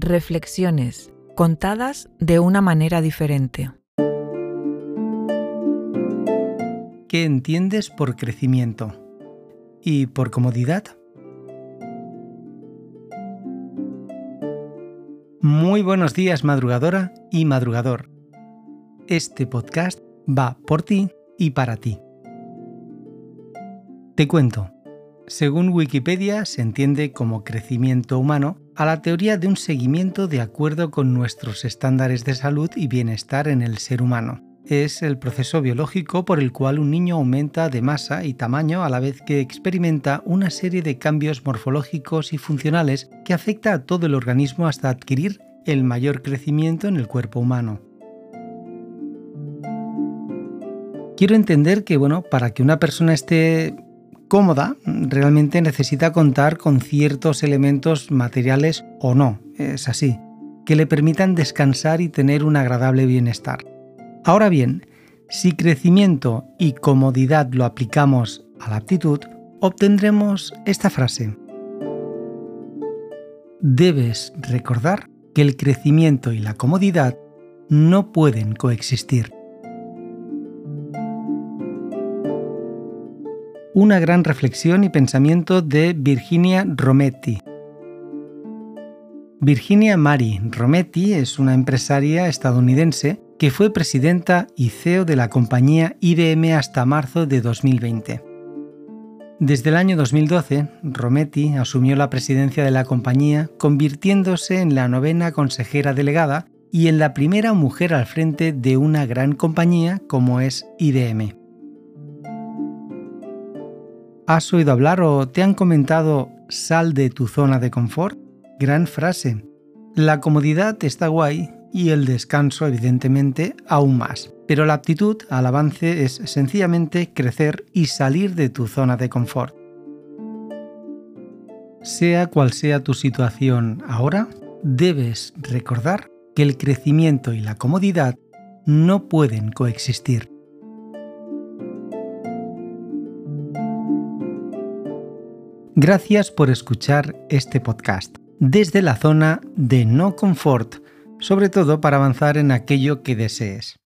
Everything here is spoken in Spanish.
Reflexiones contadas de una manera diferente. ¿Qué entiendes por crecimiento? ¿Y por comodidad? Muy buenos días madrugadora y madrugador. Este podcast va por ti y para ti. Te cuento. Según Wikipedia, se entiende como crecimiento humano a la teoría de un seguimiento de acuerdo con nuestros estándares de salud y bienestar en el ser humano. Es el proceso biológico por el cual un niño aumenta de masa y tamaño a la vez que experimenta una serie de cambios morfológicos y funcionales que afecta a todo el organismo hasta adquirir el mayor crecimiento en el cuerpo humano. Quiero entender que, bueno, para que una persona esté cómoda realmente necesita contar con ciertos elementos materiales o no, es así, que le permitan descansar y tener un agradable bienestar. Ahora bien, si crecimiento y comodidad lo aplicamos a la aptitud, obtendremos esta frase. Debes recordar que el crecimiento y la comodidad no pueden coexistir. Una gran reflexión y pensamiento de Virginia Rometti. Virginia Mary Rometti es una empresaria estadounidense que fue presidenta y CEO de la compañía IBM hasta marzo de 2020. Desde el año 2012, Rometti asumió la presidencia de la compañía, convirtiéndose en la novena consejera delegada y en la primera mujer al frente de una gran compañía como es IBM. ¿Has oído hablar o te han comentado sal de tu zona de confort? Gran frase. La comodidad está guay y el descanso evidentemente aún más. Pero la aptitud al avance es sencillamente crecer y salir de tu zona de confort. Sea cual sea tu situación ahora, debes recordar que el crecimiento y la comodidad no pueden coexistir. Gracias por escuchar este podcast desde la zona de no confort, sobre todo para avanzar en aquello que desees.